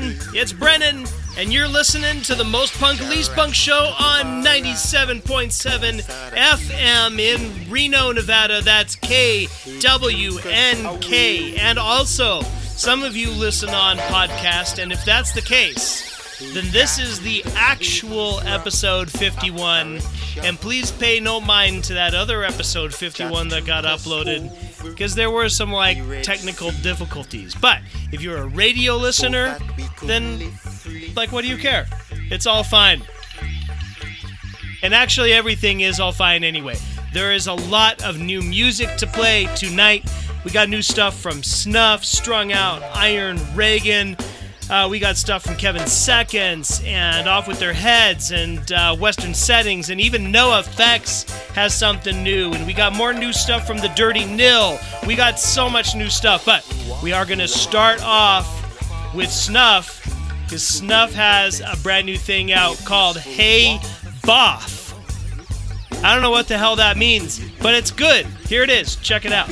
It's Brennan, and you're listening to the Most Punk Least Punk show on 97.7 FM in Reno, Nevada. That's KWNK. And also, some of you listen on podcast, and if that's the case, then this is the actual episode 51. And please pay no mind to that other episode 51 that got uploaded because there were some like technical difficulties. But if you're a radio listener, then like what do you care? It's all fine. And actually everything is all fine anyway. There is a lot of new music to play tonight. We got new stuff from Snuff, Strung Out, Iron Reagan, uh, we got stuff from Kevin Seconds and Off with Their Heads and uh, Western Settings, and even NOFX has something new. And we got more new stuff from the Dirty Nil. We got so much new stuff, but we are going to start off with Snuff because Snuff has a brand new thing out called Hey Boff. I don't know what the hell that means, but it's good. Here it is. Check it out.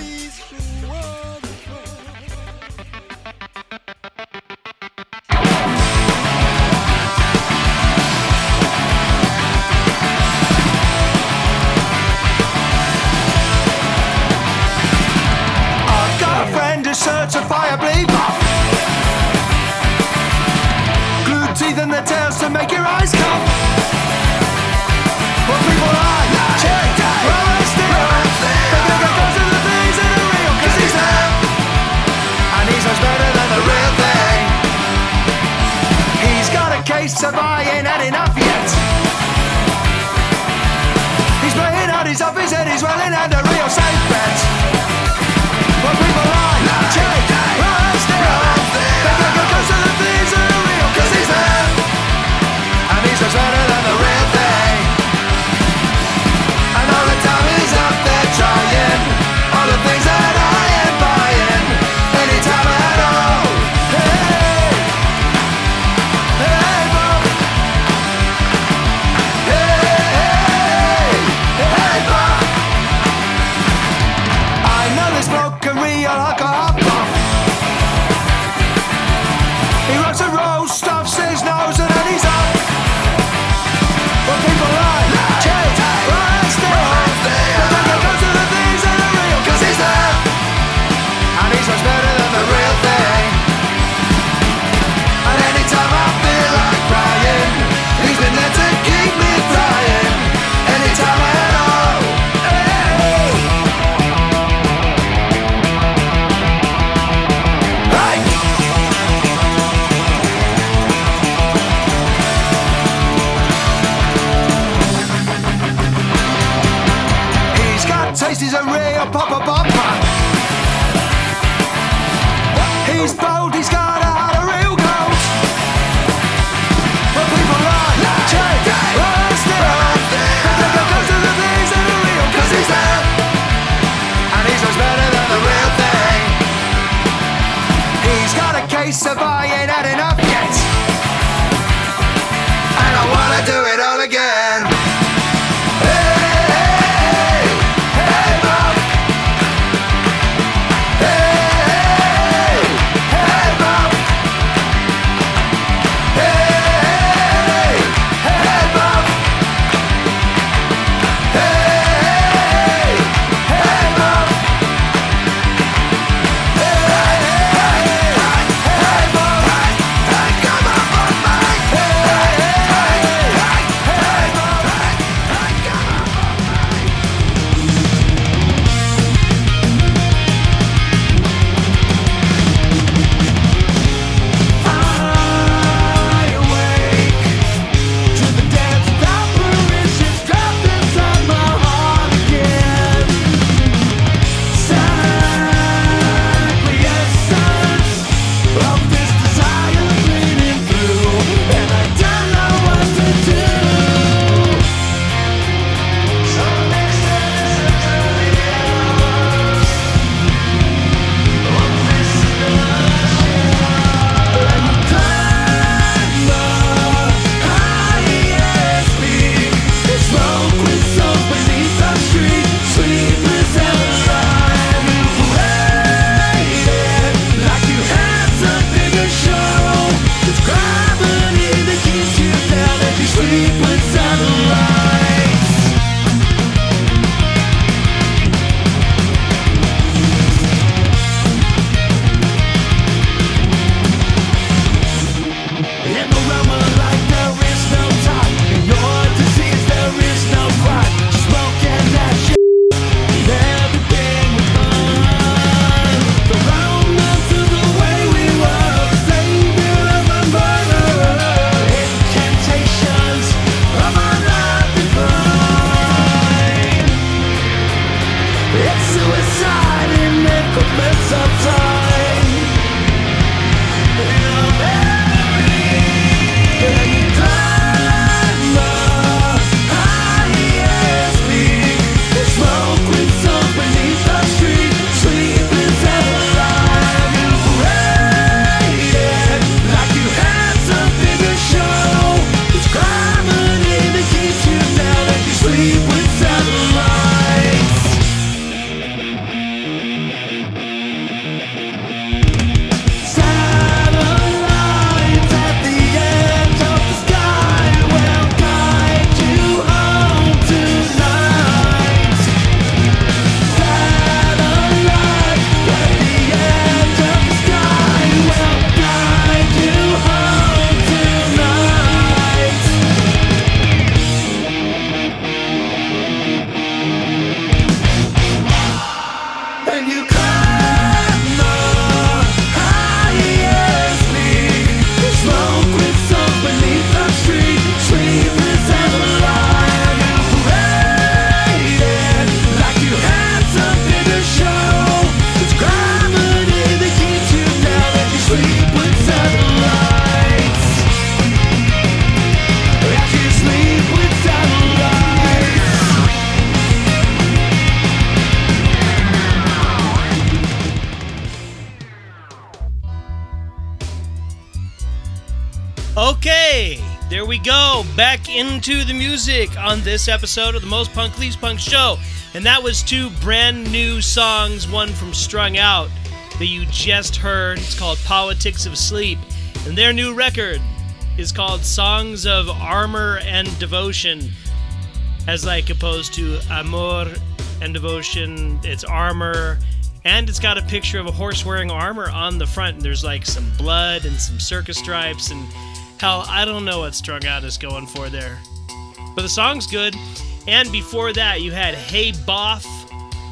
Into the music on this episode of the Most Punk Least Punk show. And that was two brand new songs, one from Strung Out that you just heard. It's called Politics of Sleep. And their new record is called Songs of Armor and Devotion, as like opposed to Amor and Devotion. It's armor, and it's got a picture of a horse wearing armor on the front. And there's like some blood and some circus stripes and hell, I don't know what Strung Out is going for there. But the song's good. And before that, you had Hey Boff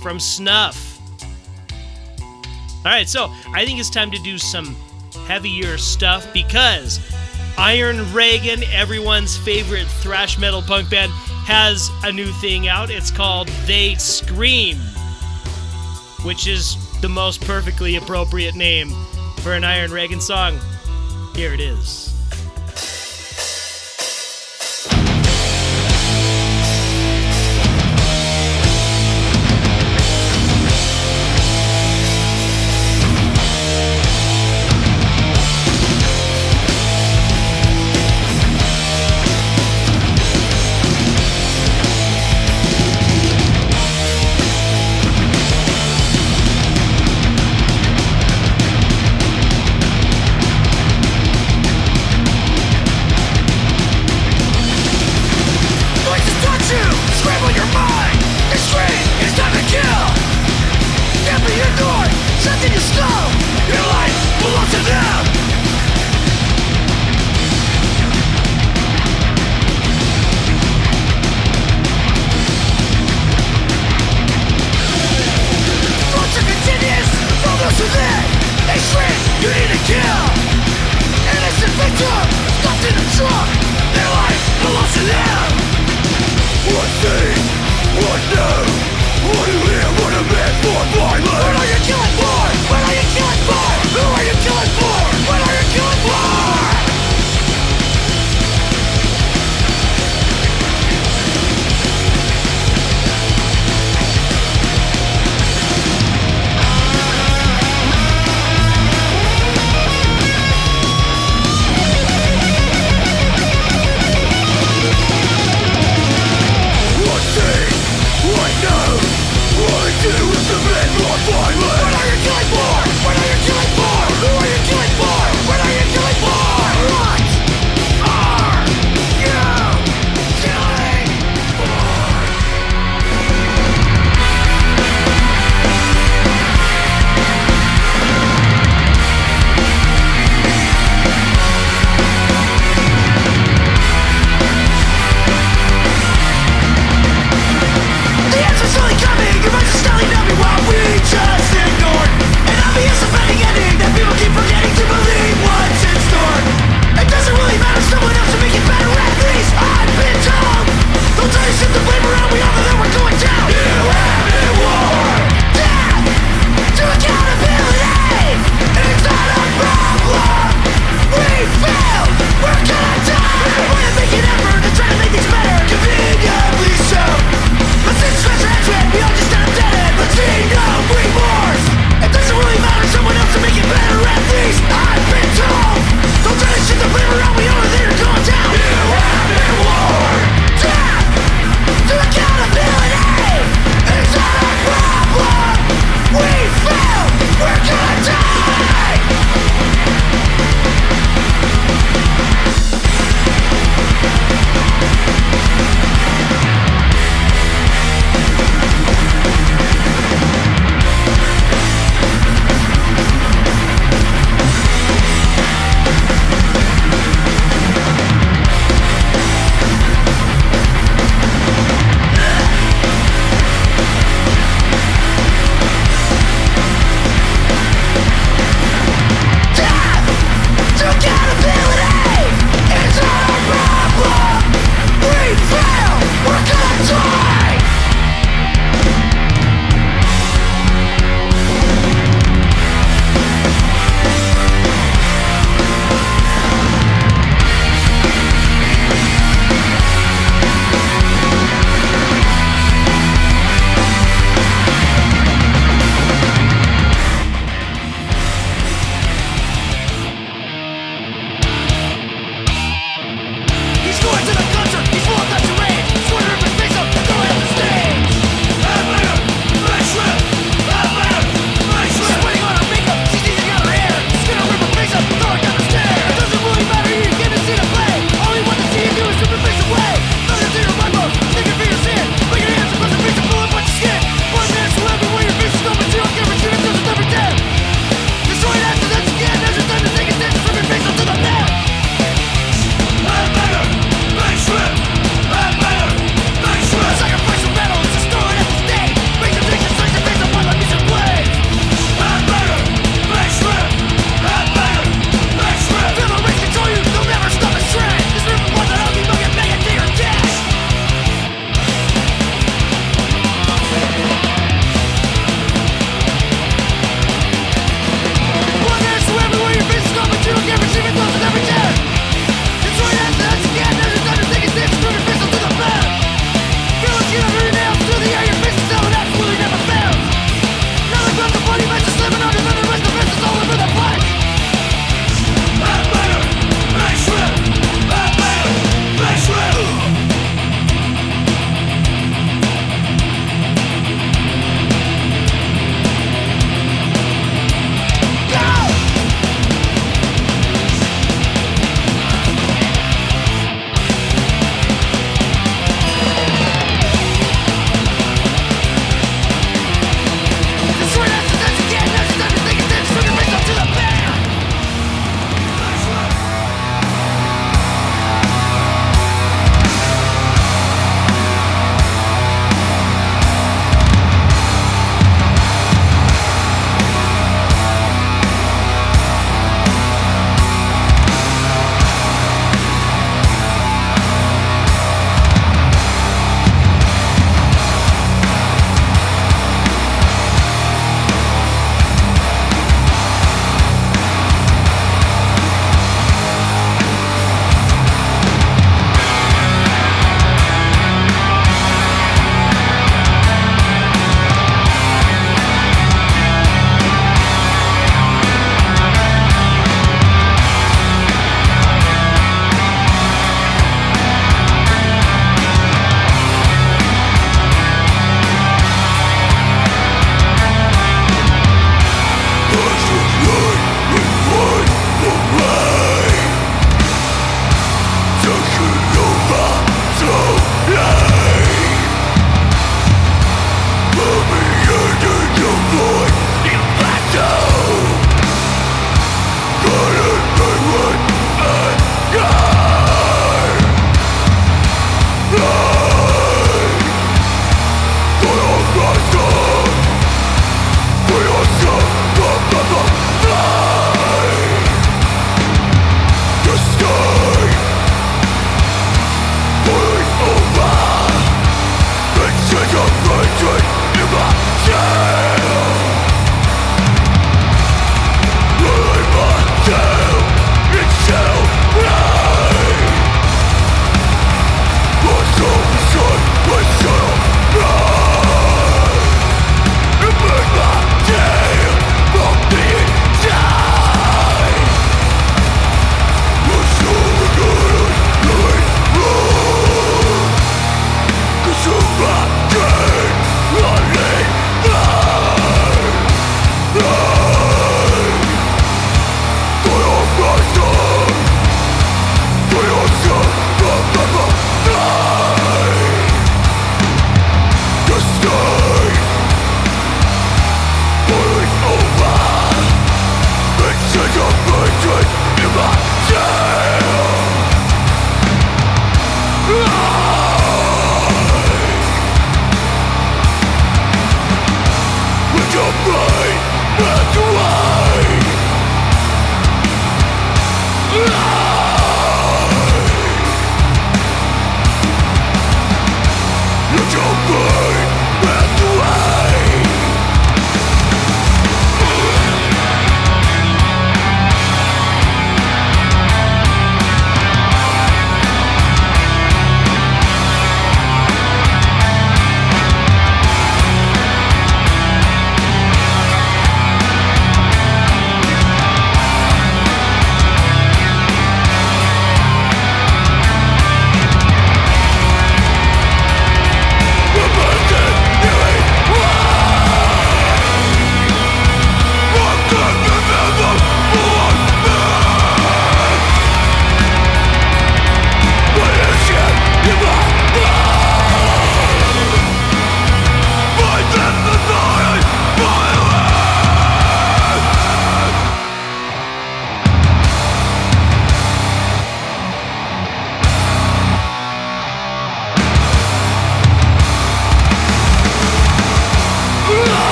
from Snuff. All right, so I think it's time to do some heavier stuff because Iron Reagan, everyone's favorite thrash metal punk band, has a new thing out. It's called They Scream, which is the most perfectly appropriate name for an Iron Reagan song. Here it is.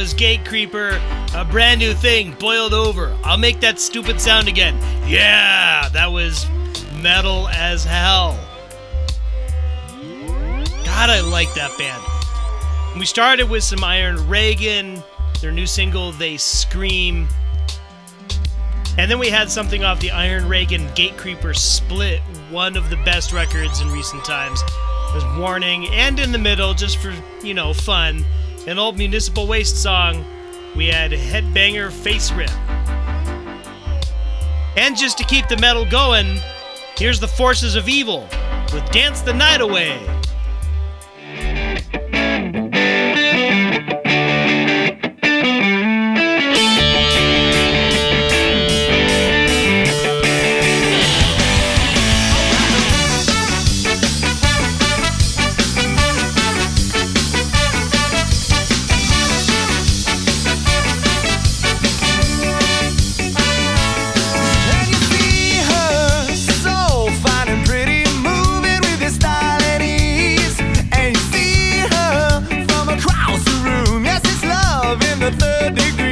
Was Gatecreeper, a brand new thing, boiled over. I'll make that stupid sound again. Yeah, that was metal as hell. God, I like that band. We started with some Iron Reagan, their new single, They Scream. And then we had something off the Iron Reagan Gatecreeper split, one of the best records in recent times. Was Warning, and in the middle, just for, you know, fun, an old Municipal Waste song, we had Headbanger Face Rip. And just to keep the metal going, here's the Forces of Evil with Dance the Night Away. degree.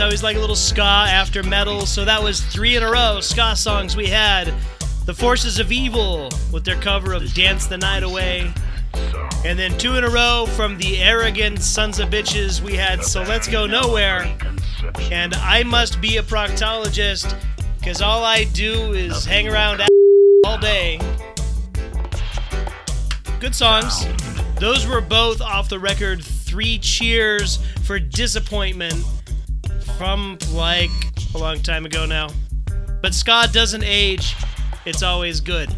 I always like a little ska after metal, so that was three in a row ska songs we had. The Forces of Evil with their cover of Dance the Night Away. And then two in a row from the arrogant sons of bitches we had So Let's Go Nowhere. And I must be a proctologist because all I do is hang around all day. Good songs. Those were both off the record Three Cheers for Disappointment from like a long time ago now. But ska doesn't age, it's always good.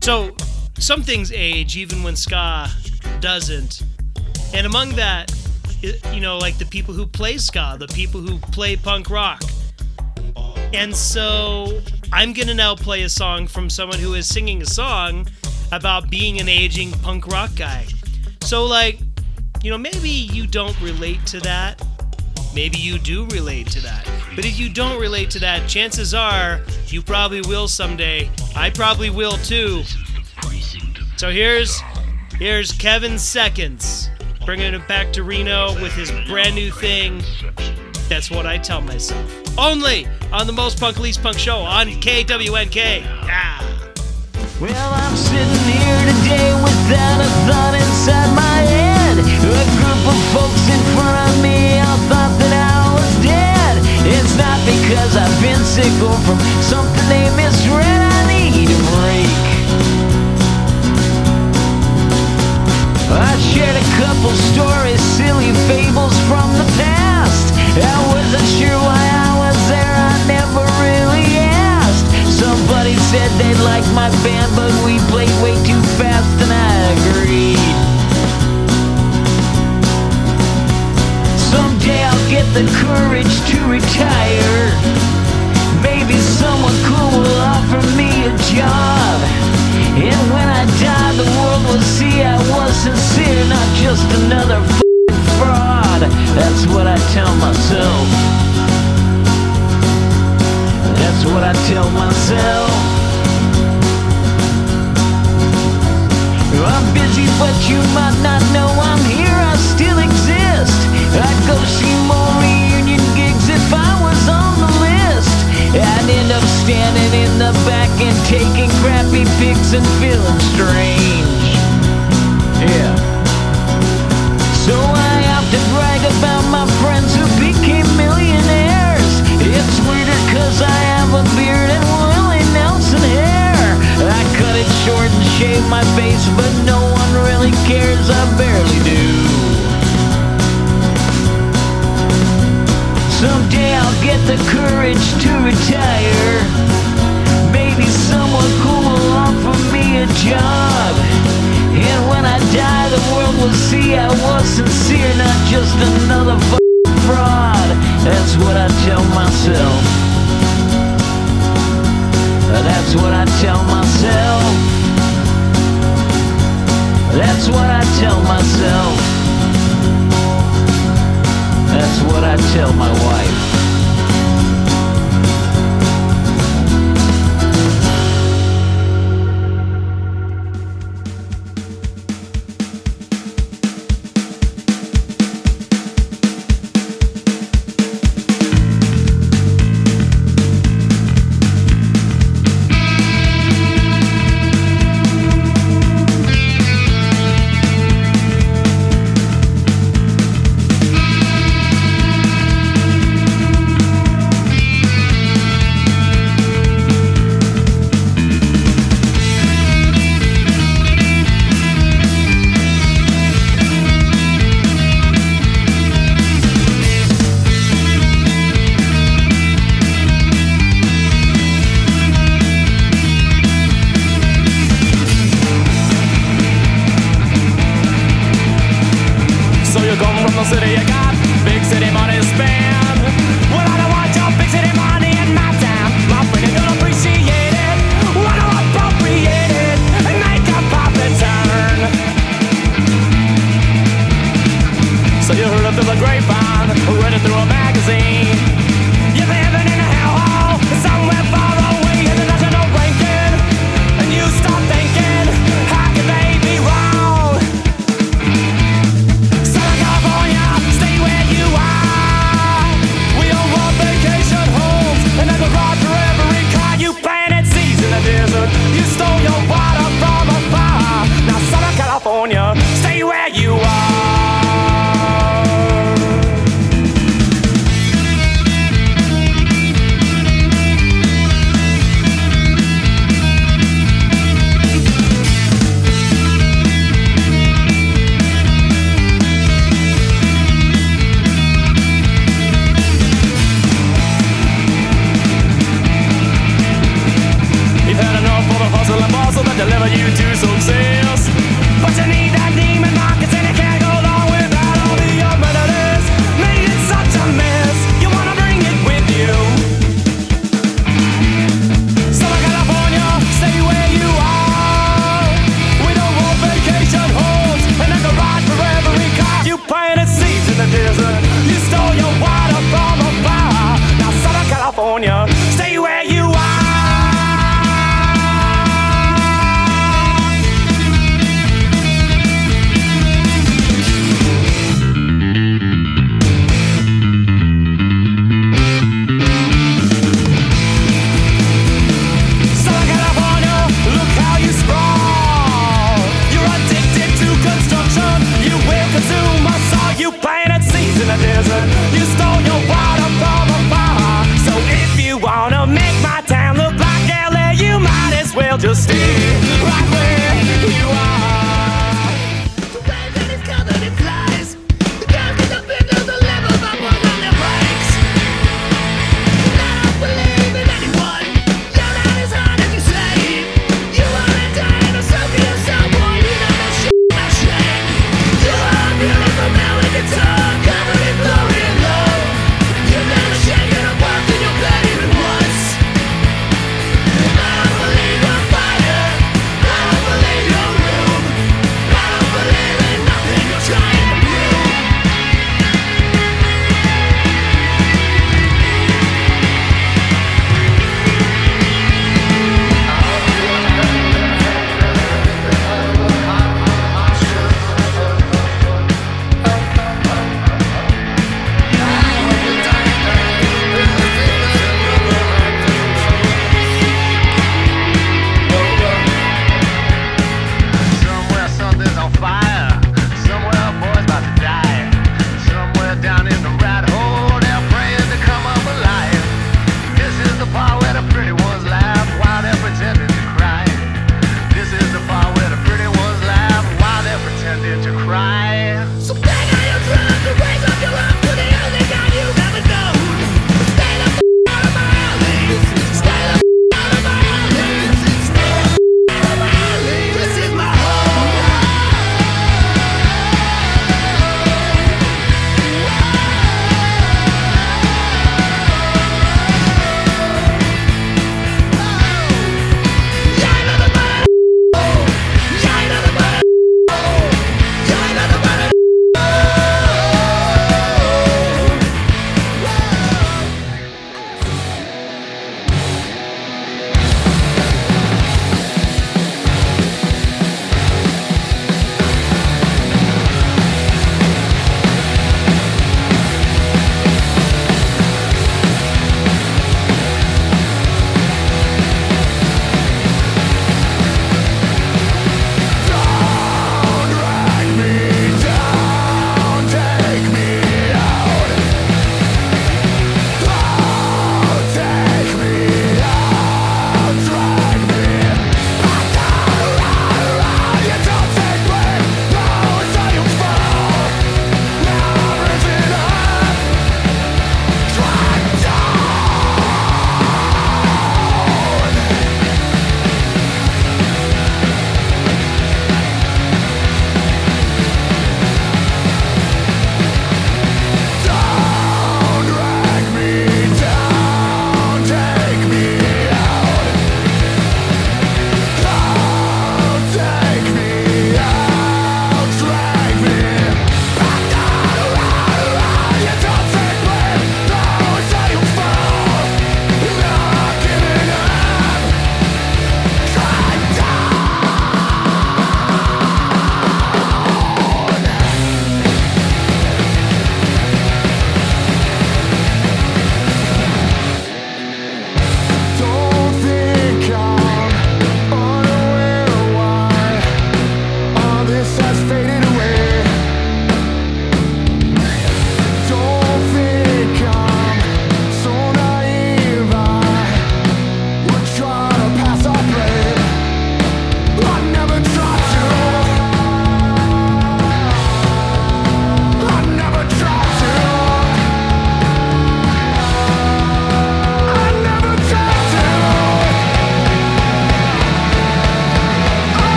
So, some things age even when ska doesn't. And among that, you know, like the people who play ska, the people who play punk rock. And so I'm to now play a song from someone who is singing a song about being an aging punk rock guy. So, like, you know, maybe you don't relate to that. Maybe you do relate to that. But if you don't relate to that, chances are you probably will someday. I probably will too. So here's here's Kevin Seconds bringing it back to Reno with his brand new thing. That's what I tell myself. Only on the most punk least punk show on KWNK. Yeah. Well, I'm sitting here today without a thought inside my head. A group of folks in front of me all thought It's not because I've been sick or from something they misread. I need a break. I shared a couple stories, silly fables from the past. I wasn't sure why I was there, I never really asked. Somebody said they liked my band, but we played way too the courage to retire. Maybe someone cool will offer me a job. And when I die, the world will see I was sincere, not just another fraud. That's what I tell myself. That's what I tell myself. I'm busy, but you might not know I'm here. I still exist. I'd go see more reunion gigs if I was on the list. I'd end up standing in the back and taking crappy pics and feeling strange. Yeah. So I have to brag about my friends who became millionaires. It's weirder cause I have a beard and Willie Nelson hair. I cut it short and shave my face, but no one really cares. I barely do. Someday I'll get the courage to retire. Maybe someone cool will offer me a job. And when I die, the world will see I was sincere, not just another fraud. That's what I tell myself. That's what I tell myself. That's what I tell myself. That's what I tell my wife.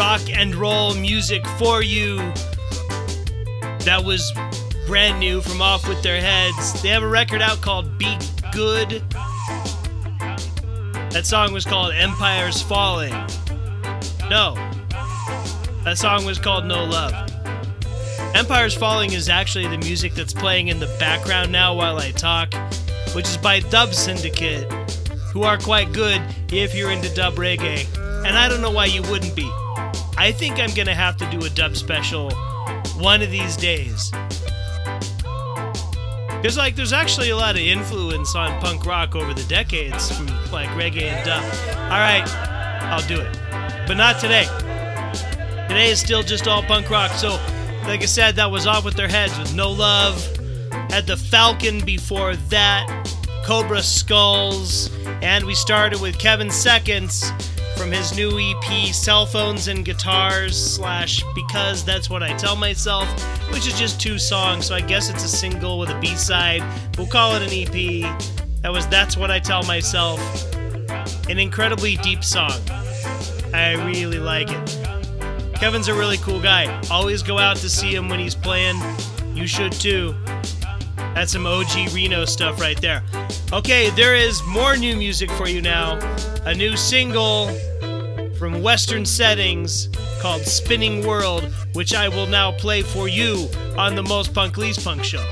Rock and roll music for you. That was brand new from Off With Their Heads. They have a record out called Be Good. That song was called Empire's Falling. No, that song was called No Love. Empire's Falling is actually the music that's playing in the background now while I talk, which is by Dub Syndicate, who are quite good if you're into dub reggae. And I don't know why you wouldn't be. I think I'm gonna have to do a dub special one of these days. Because, like, there's actually a lot of influence on punk rock over the decades from, like, reggae and dub. Alright, I'll do it. But not today. Today is still just all punk rock. So, like I said, that was off with their heads with No Love. Had the Falcon before that, Cobra Skulls, and we started with Kevin Seconds from his new EP, Cell Phones and Guitars, slash Because That's What I Tell Myself, which is just two songs, so I guess it's a single with a B side. We'll call it an EP. That was That's What I Tell Myself. An incredibly deep song. I really like it. Kevin's a really cool guy. Always go out to see him when he's playing. You should too. That's some OG Reno stuff right there. Okay, there is more new music for you now. A new single from Western Settings called Spinning World, which I will now play for you on the Most Punk Least Punk show.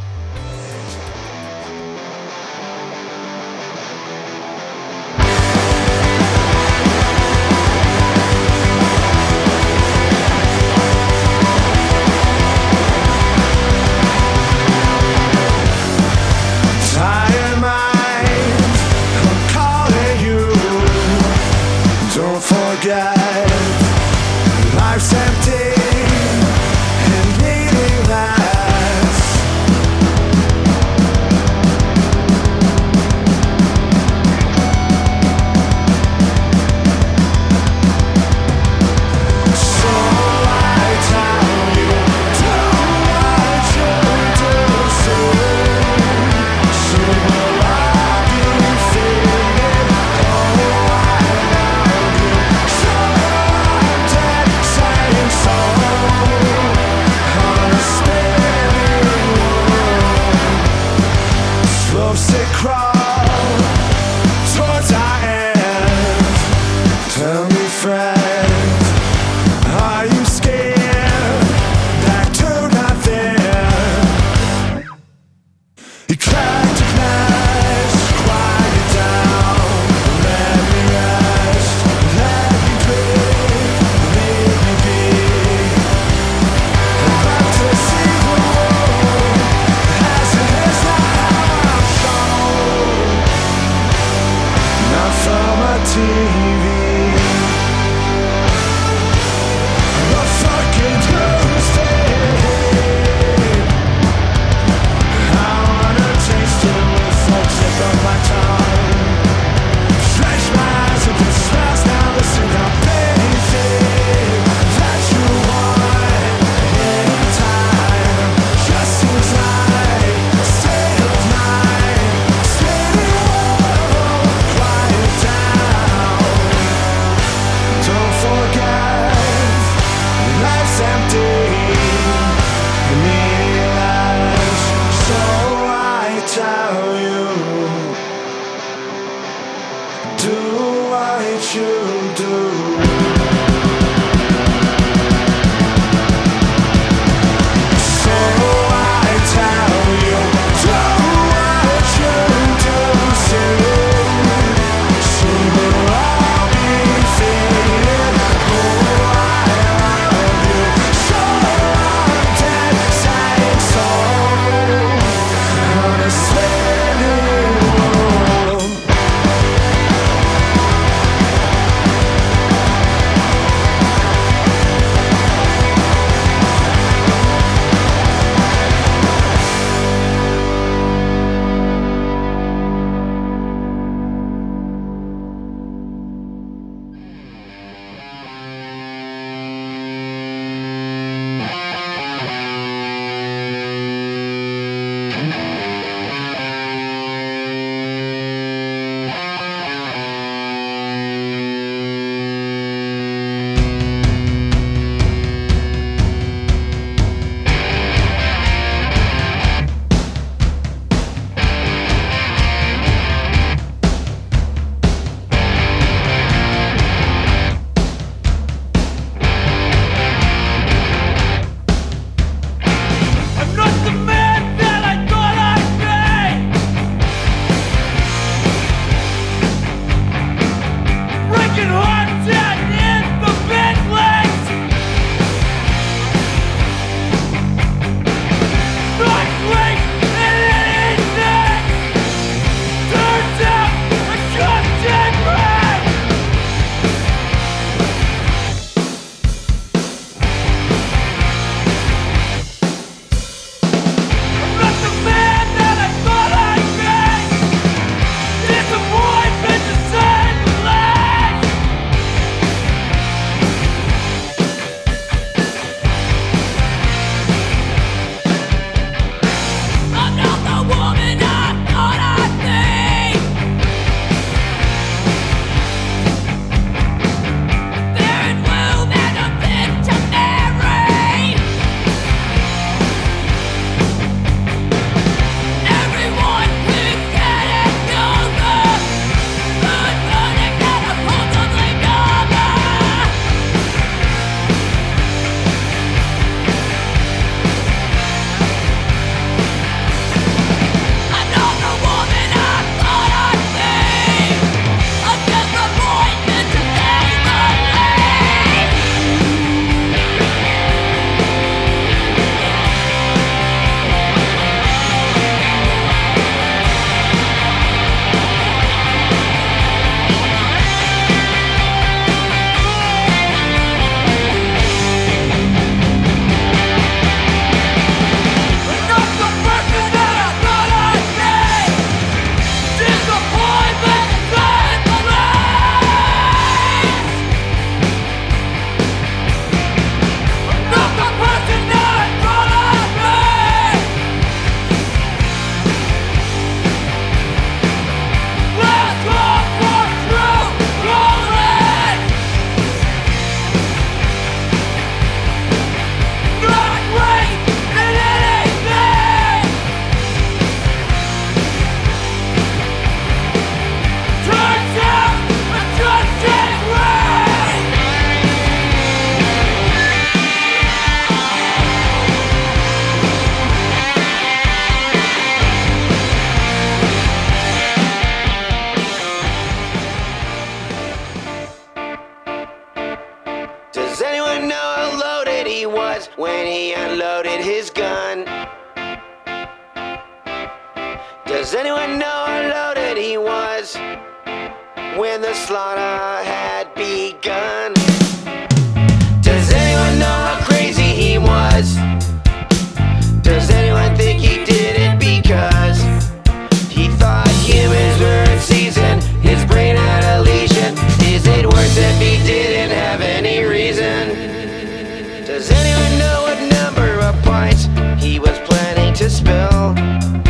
Does anyone know what number of pints he was planning to spill?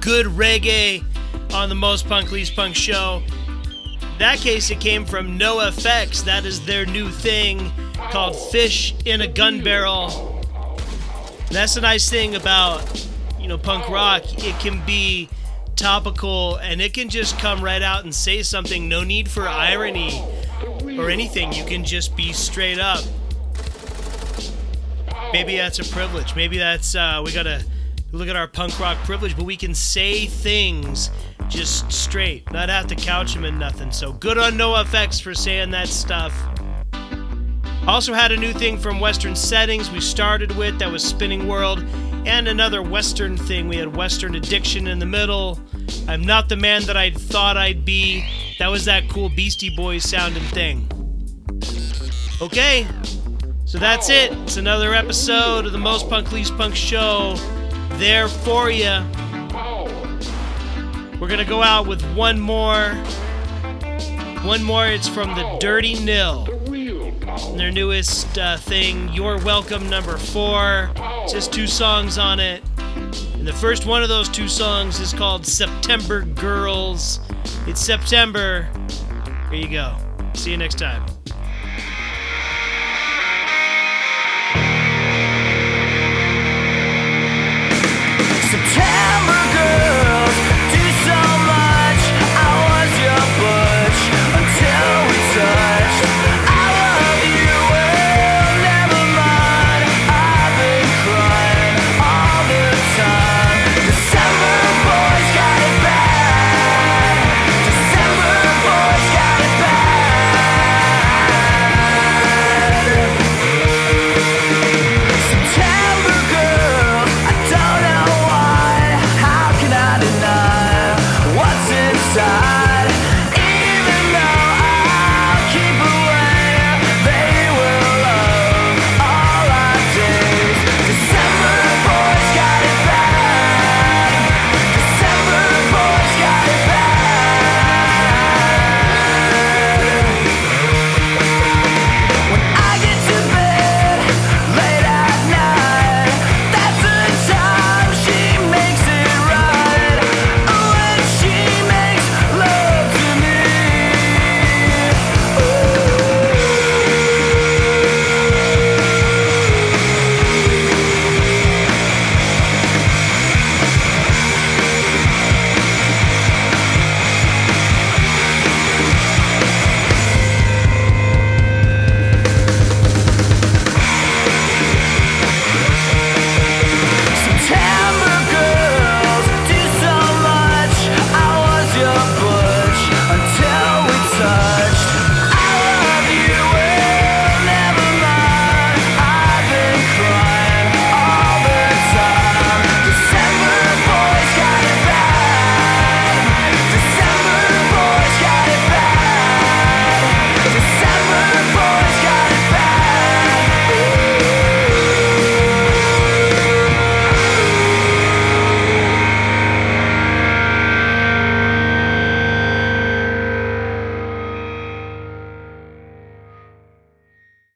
Good reggae on the Most Punk Least Punk show. That case, it came from NOFX. That is their new thing called Fish in a Gun Barrel. And that's the nice thing about, you know, punk rock. It can be topical and it can just come right out and say something. No need for irony or anything. You can just be straight up. Maybe that's a privilege. Maybe that's, uh, we gotta look at our punk rock privilege, but we can say things just straight, not have to couch them in nothing. So good on NoFX for saying that stuff. Also had a new thing from Western Settings we started with that was Spinning World, and another Western thing. We had Western Addiction in the middle. I'm not the man that I thought I'd be. That was that cool Beastie Boys sounding thing. Okay, so that's it. It's another episode of the Most Punk Least Punk show. There for you. We're gonna go out with one more. One more. It's from the Dirty Nil. Their newest uh, thing, You're Welcome, number four. Just two songs on it. And the first one of those two songs is called September Girls. It's September. Here you go. See you next time. tell